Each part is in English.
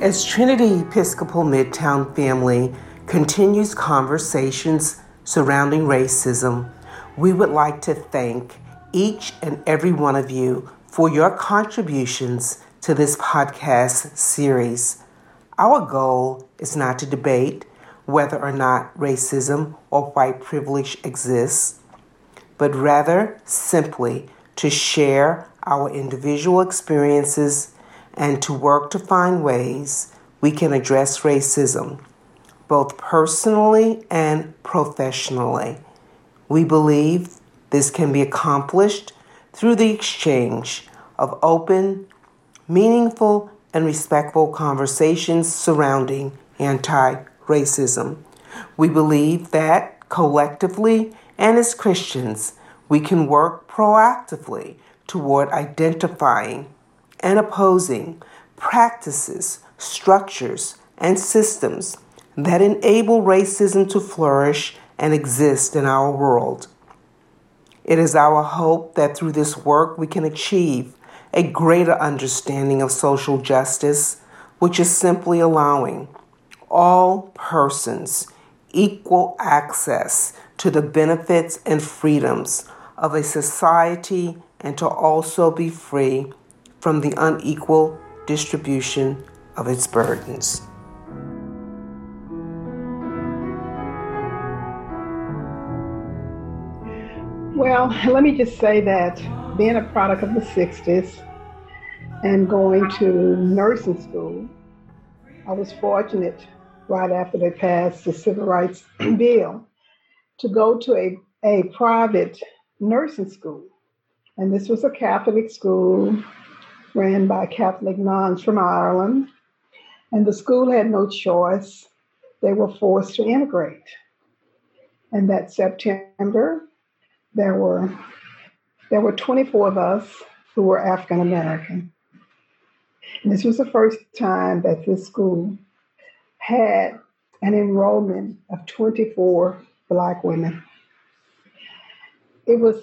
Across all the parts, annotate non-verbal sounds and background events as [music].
As Trinity Episcopal Midtown family continues conversations surrounding racism, we would like to thank each and every one of you for your contributions to this podcast series. Our goal is not to debate whether or not racism or white privilege exists, but rather simply to share our individual experiences and to work to find ways we can address racism, both personally and professionally. We believe this can be accomplished through the exchange of open, meaningful, and respectful conversations surrounding anti racism. We believe that collectively and as Christians, we can work proactively toward identifying and opposing practices, structures, and systems that enable racism to flourish and exist in our world. It is our hope that through this work we can achieve a greater understanding of social justice, which is simply allowing all persons equal access to the benefits and freedoms of a society and to also be free from the unequal distribution of its burdens. Well, let me just say that being a product of the 60s and going to nursing school, I was fortunate right after they passed the Civil Rights [clears throat] Bill to go to a, a private nursing school. And this was a Catholic school ran by Catholic nuns from Ireland. And the school had no choice. They were forced to integrate. And that September, there were there were 24 of us who were African American. And this was the first time that this school had an enrollment of 24 black women. It was,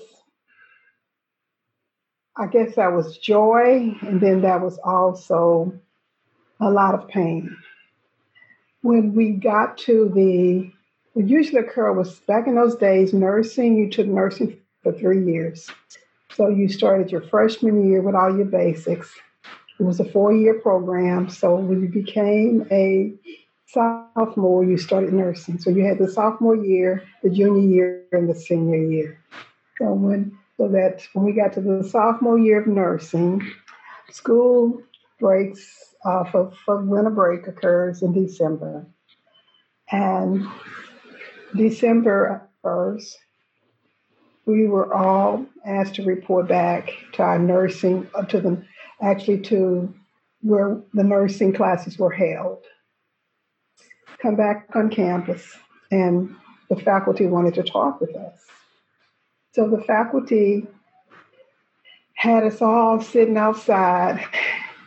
I guess that was joy, and then that was also a lot of pain. When we got to the what usually occurred was back in those days, nursing, you took nursing for three years. So you started your freshman year with all your basics. It was a four year program. So when you became a sophomore, you started nursing. So you had the sophomore year, the junior year, and the senior year. So when so that when we got to the sophomore year of nursing, school breaks uh, for, for winter break occurs in December. And December 1st, we were all asked to report back to our nursing, uh, to the, actually to where the nursing classes were held. Come back on campus, and the faculty wanted to talk with us. So the faculty had us all sitting outside,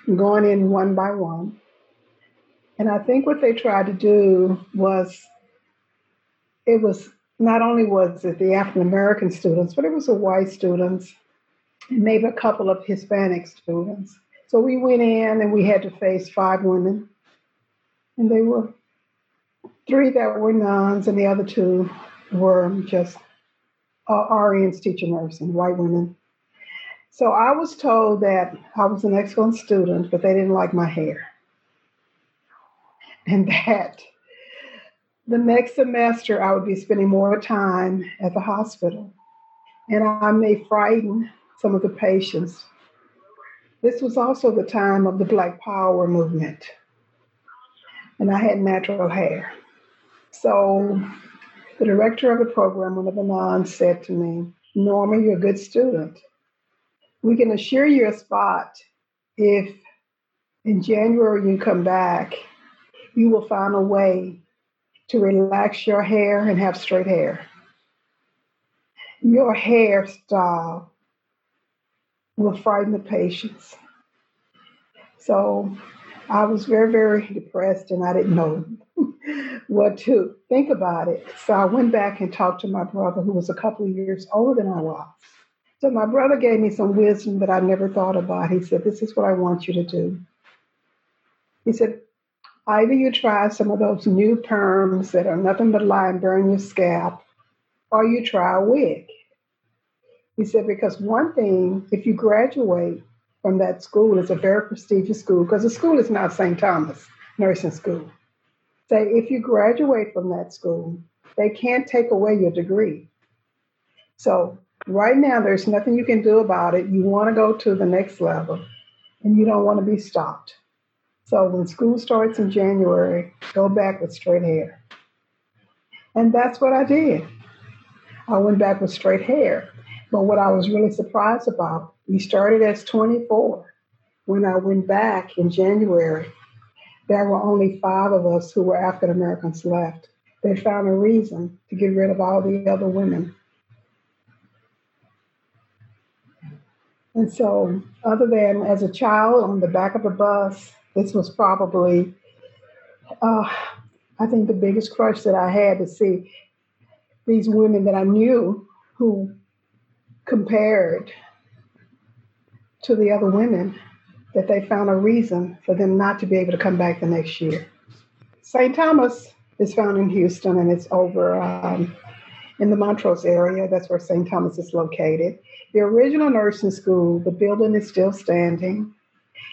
going in one by one. And I think what they tried to do was it was not only was it the African American students, but it was the white students and maybe a couple of Hispanic students. So we went in and we had to face five women, and they were three that were nuns, and the other two were just uh, RNs teaching nursing, white women. So I was told that I was an excellent student, but they didn't like my hair. [laughs] And that the next semester, I would be spending more time at the hospital, and I may frighten some of the patients. This was also the time of the Black Power movement, and I had natural hair. So, the director of the program, one of the nuns, said to me, Norma, you're a good student. We can assure you a spot if in January you come back, you will find a way to relax your hair and have straight hair. Your hairstyle will frighten the patients. So I was very, very depressed and I didn't know [laughs] what to think about it. So I went back and talked to my brother, who was a couple of years older than I was. So my brother gave me some wisdom that I never thought about. He said, This is what I want you to do. He said, Either you try some of those new perms that are nothing but lye and burn your scalp, or you try a wig. He said, because one thing, if you graduate from that school, it's a very prestigious school, because the school is not St. Thomas Nursing School. Say, if you graduate from that school, they can't take away your degree. So, right now, there's nothing you can do about it. You want to go to the next level, and you don't want to be stopped. So, when school starts in January, go back with straight hair. And that's what I did. I went back with straight hair. But what I was really surprised about, we started as 24. When I went back in January, there were only five of us who were African Americans left. They found a reason to get rid of all the other women. And so, other than as a child on the back of the bus, this was probably, uh, I think, the biggest crush that I had to see these women that I knew who compared to the other women that they found a reason for them not to be able to come back the next year. St. Thomas is found in Houston and it's over um, in the Montrose area. That's where St. Thomas is located. The original nursing school, the building is still standing.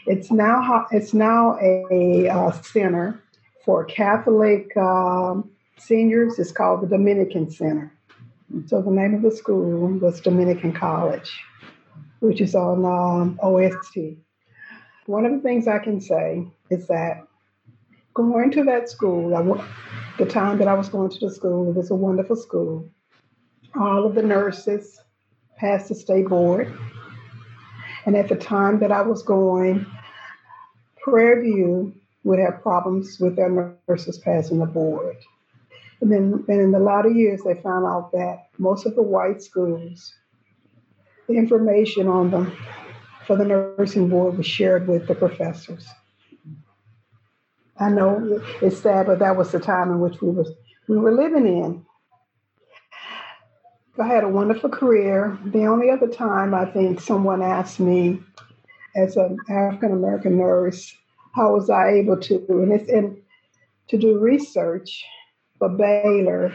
It's now it's now a, a uh, center for Catholic um, seniors. It's called the Dominican Center. So the name of the school was Dominican College, which is on um, OST. One of the things I can say is that going to that school, I, the time that I was going to the school, it was a wonderful school. All of the nurses passed the state board. And at the time that I was going, Prairie View would have problems with their nurses passing the board. And then, and in the latter years, they found out that most of the white schools, the information on them for the nursing board was shared with the professors. I know it's sad, but that was the time in which we was we were living in. I had a wonderful career. The only other time I think someone asked me, as an African American nurse, how was I able to and, it's, and to do research for Baylor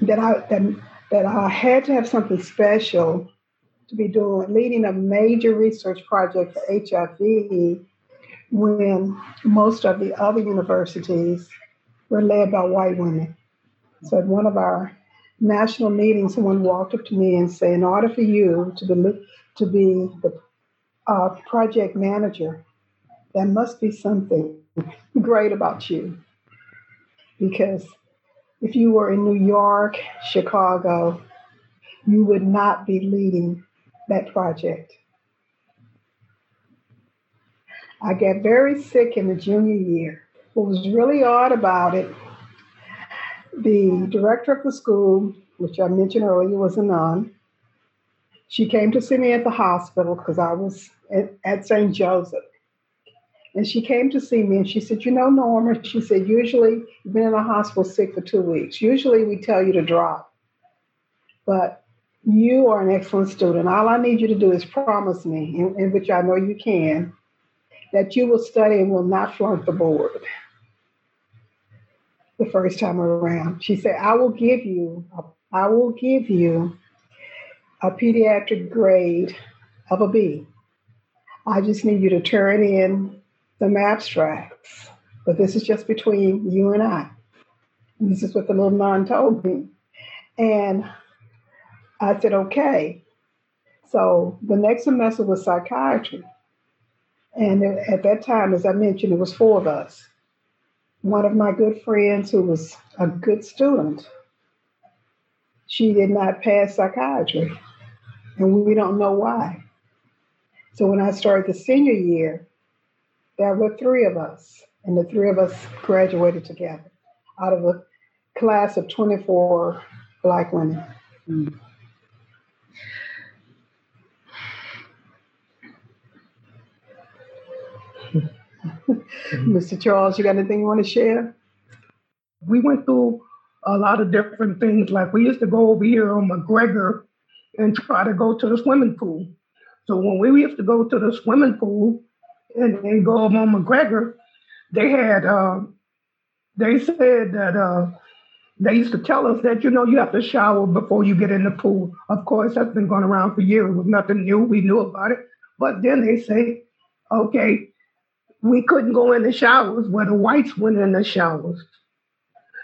that I that, that I had to have something special to be doing, leading a major research project for HIV when most of the other universities were led by white women. So at one of our national meetings, someone walked up to me and said, in order for you to be, to be the uh, project manager, there must be something great about you because if you were in New York, Chicago, you would not be leading that project. I got very sick in the junior year. What was really odd about it, the director of the school, which I mentioned earlier, was a nun. She came to see me at the hospital because I was at, St. Joseph. And she came to see me and she said, You know, Norma, she said, usually you've been in a hospital sick for two weeks. Usually we tell you to drop. But you are an excellent student. All I need you to do is promise me, in, in which I know you can, that you will study and will not flunk the board the first time around. She said, I will give you, I will give you a pediatric grade of a B. I just need you to turn in some abstracts, but this is just between you and I. And this is what the little nun told me. And I said, okay. So the next semester was psychiatry. And at that time, as I mentioned, it was four of us. One of my good friends, who was a good student, she did not pass psychiatry. And we don't know why. So when I started the senior year, there were three of us, and the three of us graduated together out of a class of 24 black women. Mm. [laughs] Mr. Charles, you got anything you want to share? We went through a lot of different things. Like we used to go over here on MacGregor and try to go to the swimming pool. So when we used to go to the swimming pool, and, go over on MacGregor, they had uh, they said that uh, they used to tell us that you know you have to shower before you get in the pool. Of course, that's been going around for years. It was nothing new. We knew about it. But then they say, okay, we couldn't go in the showers where the whites went in the showers.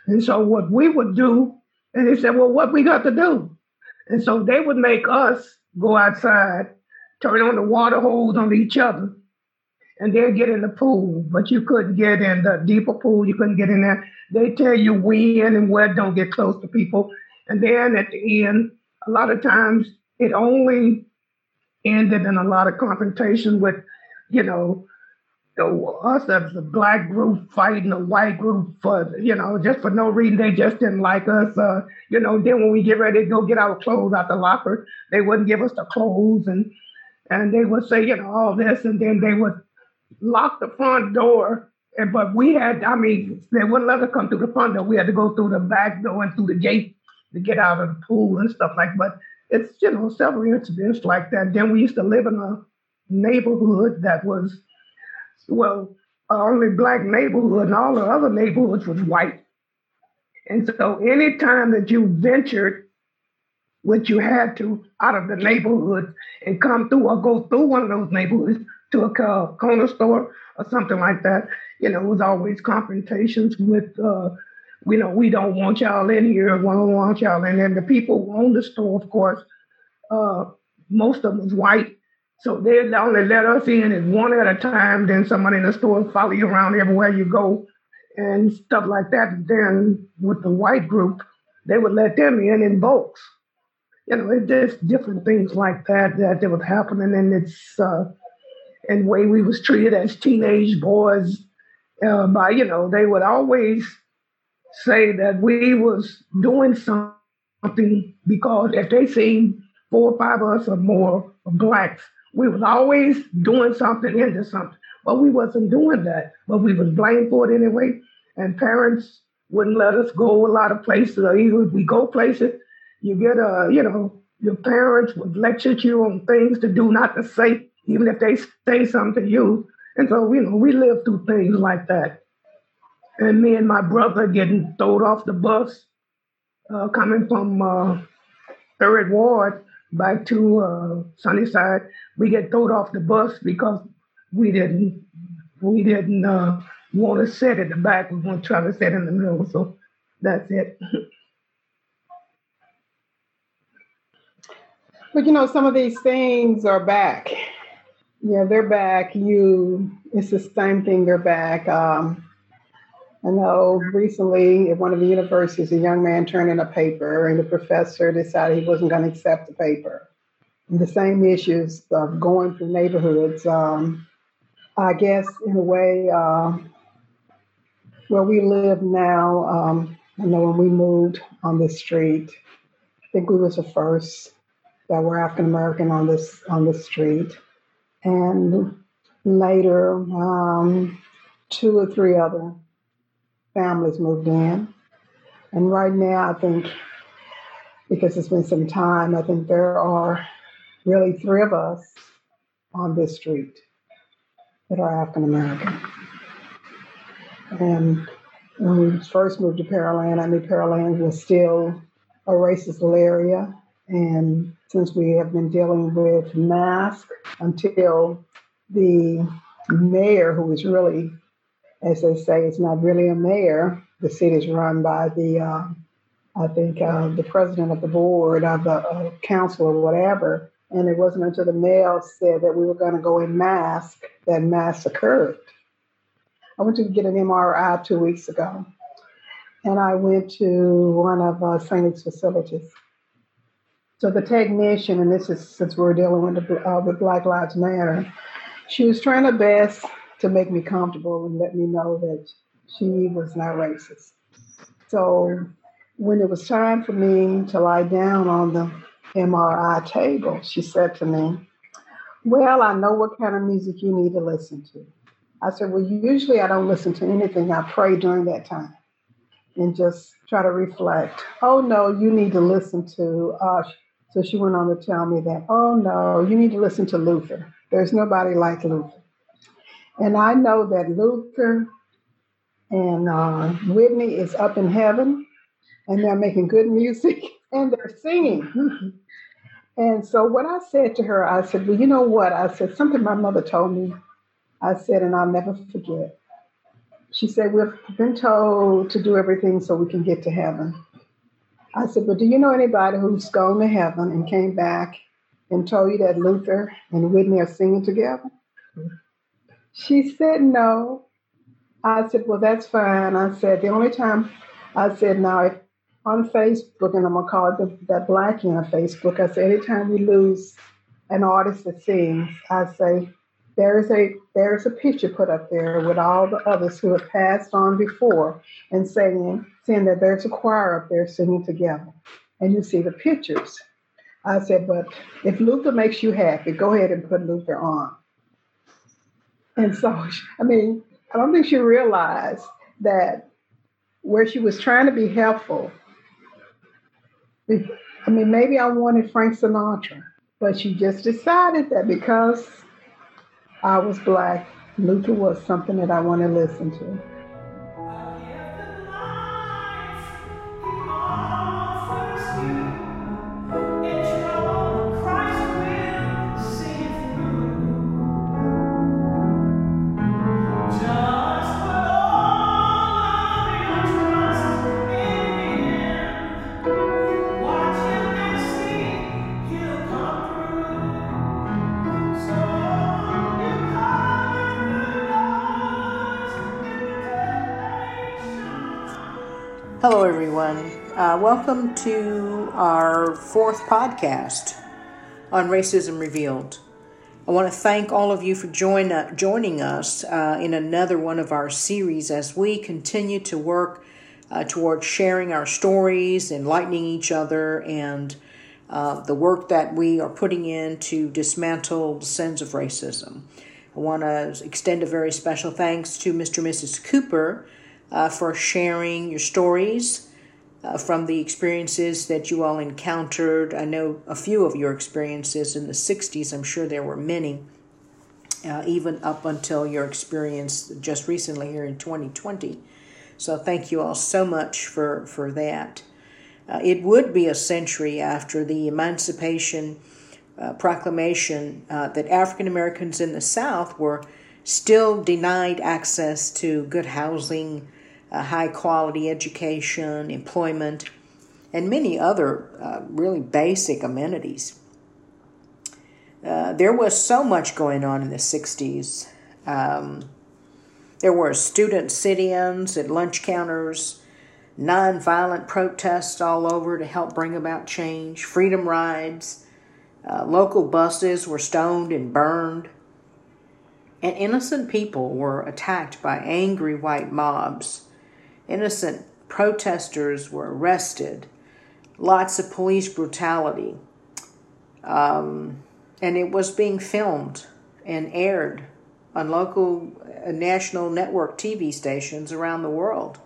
And so what we would do, and they said, well, what we got to do? And so they would make us go outside, turn on the water hose on each other, and then get in the pool. But you couldn't get in the deeper pool. You couldn't get in there. They tell you when and where don't get close to people. And then at the end, a lot of times it only ended in a lot of confrontation with, you know, the, us as the black group fighting the white group for, you know, just for no reason. They just didn't like us. Uh, you know, then when we get ready to go get our clothes out the locker, they wouldn't give us the clothes and and they would say, you know, all this, and then they would lock the front door. And but we had, I mean, they wouldn't let us come through the front door. We had to go through the back door and through the gate to get out of the pool and stuff like. But it's you know several incidents like that. Then we used to live in a neighborhood that was well only black neighborhood, and all the other neighborhoods was white. And so anytime that you ventured, which you had to, out of the neighborhood and come through or go through one of those neighborhoods to a corner store or something like that, you know, it was always confrontations with uh, you know, we don't want y'all in here, we don't want y'all in. And the people who owned the store, of course, uh, most of them was white. So they only let us in as one at a time. Then somebody in the store follow you around everywhere you go and stuff like that. Then with the white group, they would let them in in bulks. You know, it's just different things like that that, that was happening. And it's, uh, and way we was treated as teenage boys uh, by, you know, they would always say that we was doing something because if they seen four or five of us or more blacks, we was always doing something into something. But we wasn't doing that. But we was blamed for it anyway. And parents wouldn't let us go a lot of places. Or even if we go places, you get a, you know, your parents would lecture you on things to do, not to say, even if they say something to you. And so, you know, we lived through things like that and me and my brother getting thrown off the bus uh, coming from uh, Third Ward back to uh, Sunnyside. We get thrown off the bus because we didn't we didn't uh, want to sit at the back. We want to try to sit in the middle. So that's it. But you know, some of these things are back. Yeah, they're back. You, it's the same thing. They're back. Um, I know recently at one of the universities, a young man turned in a paper, and the professor decided he wasn't going to accept the paper. And the same issues of going through neighborhoods. Um, I guess, in a way, uh, where we live now, um, I know when we moved on this street, I think we was the first that were African American on this on this street, and later um, two or three other families moved in. And right now, I think, because it's been some time, I think there are really three of us on this street that are African American. And when we first moved to Pearland, I knew Pearland was still a racist area. And since we have been dealing with mask until the mayor, who is really as they say, it's not really a mayor. The city is run by the, uh, I think, uh, the president of the board of the uh, council or whatever. And it wasn't until the mayor said that we were going to go in mask that mass occurred. I went to get an MRI two weeks ago, and I went to one of uh, St. facilities. So the technician, and this is since we're dealing with, the, uh, with Black Lives Matter, she was trying her best to make me comfortable and let me know that she was not racist. So when it was time for me to lie down on the MRI table, she said to me, Well, I know what kind of music you need to listen to. I said, Well, usually I don't listen to anything. I pray during that time and just try to reflect. Oh, no, you need to listen to. Uh, so she went on to tell me that, Oh, no, you need to listen to Luther. There's nobody like Luther. And I know that Luther and uh, Whitney is up in heaven, and they're making good music [laughs] and they're singing. [laughs] and so, what I said to her, I said, Well, you know what? I said, Something my mother told me. I said, and I'll never forget. She said, We've been told to do everything so we can get to heaven. I said, But do you know anybody who's gone to heaven and came back and told you that Luther and Whitney are singing together? She said, No. I said, Well, that's fine. I said, The only time I said, Now, on Facebook, and I'm going to call it the, that black of Facebook, I say, anytime we lose an artist that sings, I say, there is a there is a picture put up there with all the others who have passed on before and saying saying that there's a choir up there singing together. And you see the pictures. I said but if luther makes you happy go ahead and put luther on. And so i mean i don't think she realized that where she was trying to be helpful i mean maybe i wanted frank sinatra but she just decided that because I was black. Luther was something that I want to listen to. Uh, welcome to our fourth podcast on Racism Revealed. I want to thank all of you for join, uh, joining us uh, in another one of our series as we continue to work uh, towards sharing our stories, enlightening each other, and uh, the work that we are putting in to dismantle the sins of racism. I want to extend a very special thanks to Mr. and Mrs. Cooper uh, for sharing your stories uh, from the experiences that you all encountered. I know a few of your experiences in the 60s, I'm sure there were many, uh, even up until your experience just recently here in 2020. So thank you all so much for, for that. Uh, it would be a century after the Emancipation uh, Proclamation uh, that African Americans in the South were still denied access to good housing, high quality education, employment, and many other uh, really basic amenities. Uh, there was so much going on in the 60s. Um, there were student sit ins at lunch counters, nonviolent protests all over to help bring about change, freedom rides. Uh, local buses were stoned and burned, and innocent people were attacked by angry white mobs Innocent protesters were arrested. Lots of police brutality. Um, and it was being filmed and aired on local uh, national network TV stations around the world.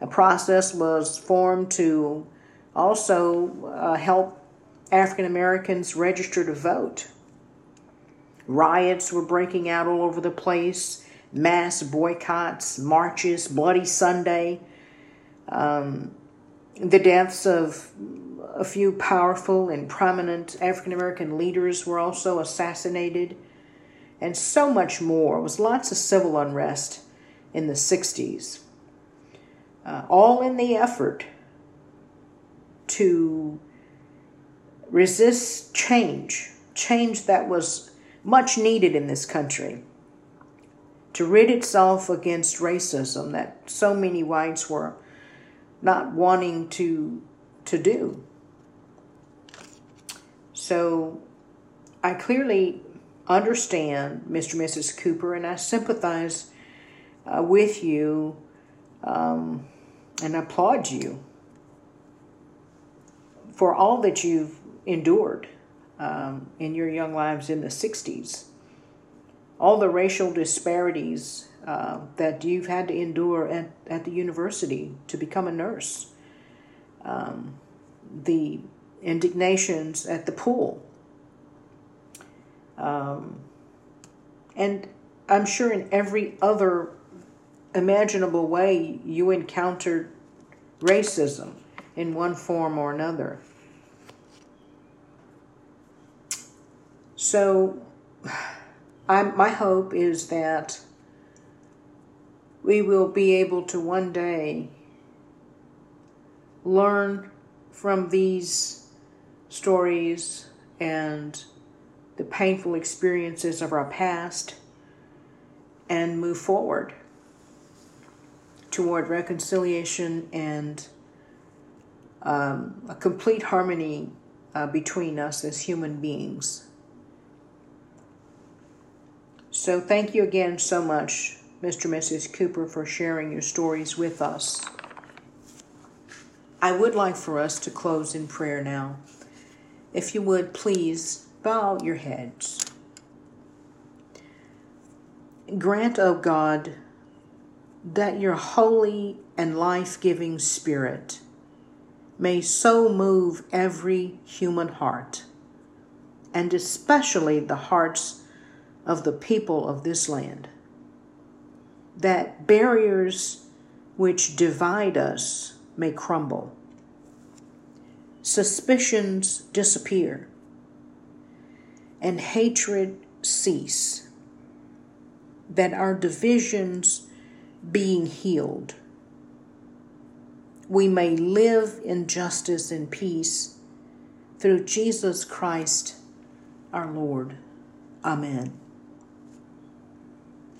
A process was formed to also uh, help African Americans register to vote. Riots were breaking out all over the place mass boycotts, marches, Bloody Sunday, um, the deaths of a few powerful and prominent African American leaders were also assassinated, and so much more. It was lots of civil unrest in the 60s, uh, all in the effort to resist change, change that was much needed in this country to rid itself against racism that so many whites were not wanting to to do. So I clearly understand Mr. and Mrs. Cooper, and I sympathize uh, with you um, and applaud you for all that you've endured um, in your young lives in the 60s all the racial disparities uh, that you've had to endure at, at the university to become a nurse, um, the indignations at the pool. Um, and I'm sure in every other imaginable way you encountered racism in one form or another. So, I'm, my hope is that we will be able to one day learn from these stories and the painful experiences of our past and move forward toward reconciliation and um, a complete harmony uh, between us as human beings. So, thank you again so much, Mr. and Mrs. Cooper, for sharing your stories with us. I would like for us to close in prayer now. If you would, please bow your heads. Grant, O oh God, that your holy and life giving Spirit may so move every human heart, and especially the hearts of the people of this land, that barriers which divide us may crumble, suspicions disappear, and hatred cease, that our divisions being healed, we may live in justice and peace through Jesus Christ our Lord. Amen.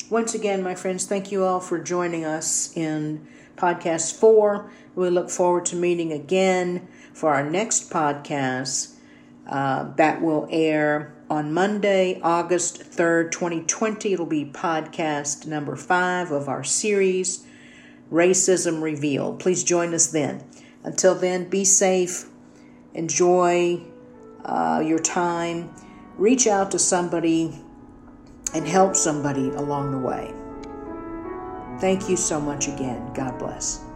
Once again, my friends, thank you all for joining us in podcast four. We look forward to meeting again for our next podcast uh, that will air on Monday, August 3rd, 2020. It'll be podcast number five of our series, Racism Revealed. Please join us then. Until then, be safe, enjoy uh, your time, reach out to somebody, and help somebody along the way. Thank you so much again. God bless.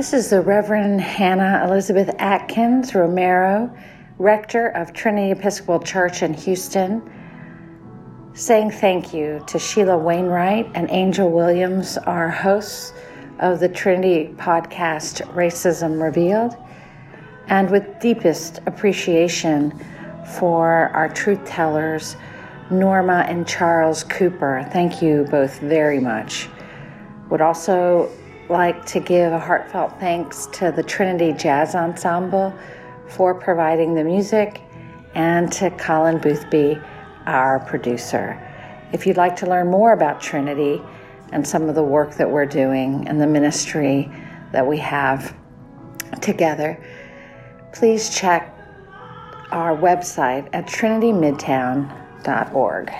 This is the Reverend Hannah Elizabeth Atkins Romero, rector of Trinity Episcopal Church in Houston, saying thank you to Sheila Wainwright and Angel Williams, our hosts of the Trinity podcast Racism Revealed, and with deepest appreciation for our truth tellers, Norma and Charles Cooper. Thank you both very much. Would also like to give a heartfelt thanks to the Trinity Jazz Ensemble for providing the music and to Colin Boothby, our producer. If you'd like to learn more about Trinity and some of the work that we're doing and the ministry that we have together, please check our website at trinitymidtown.org.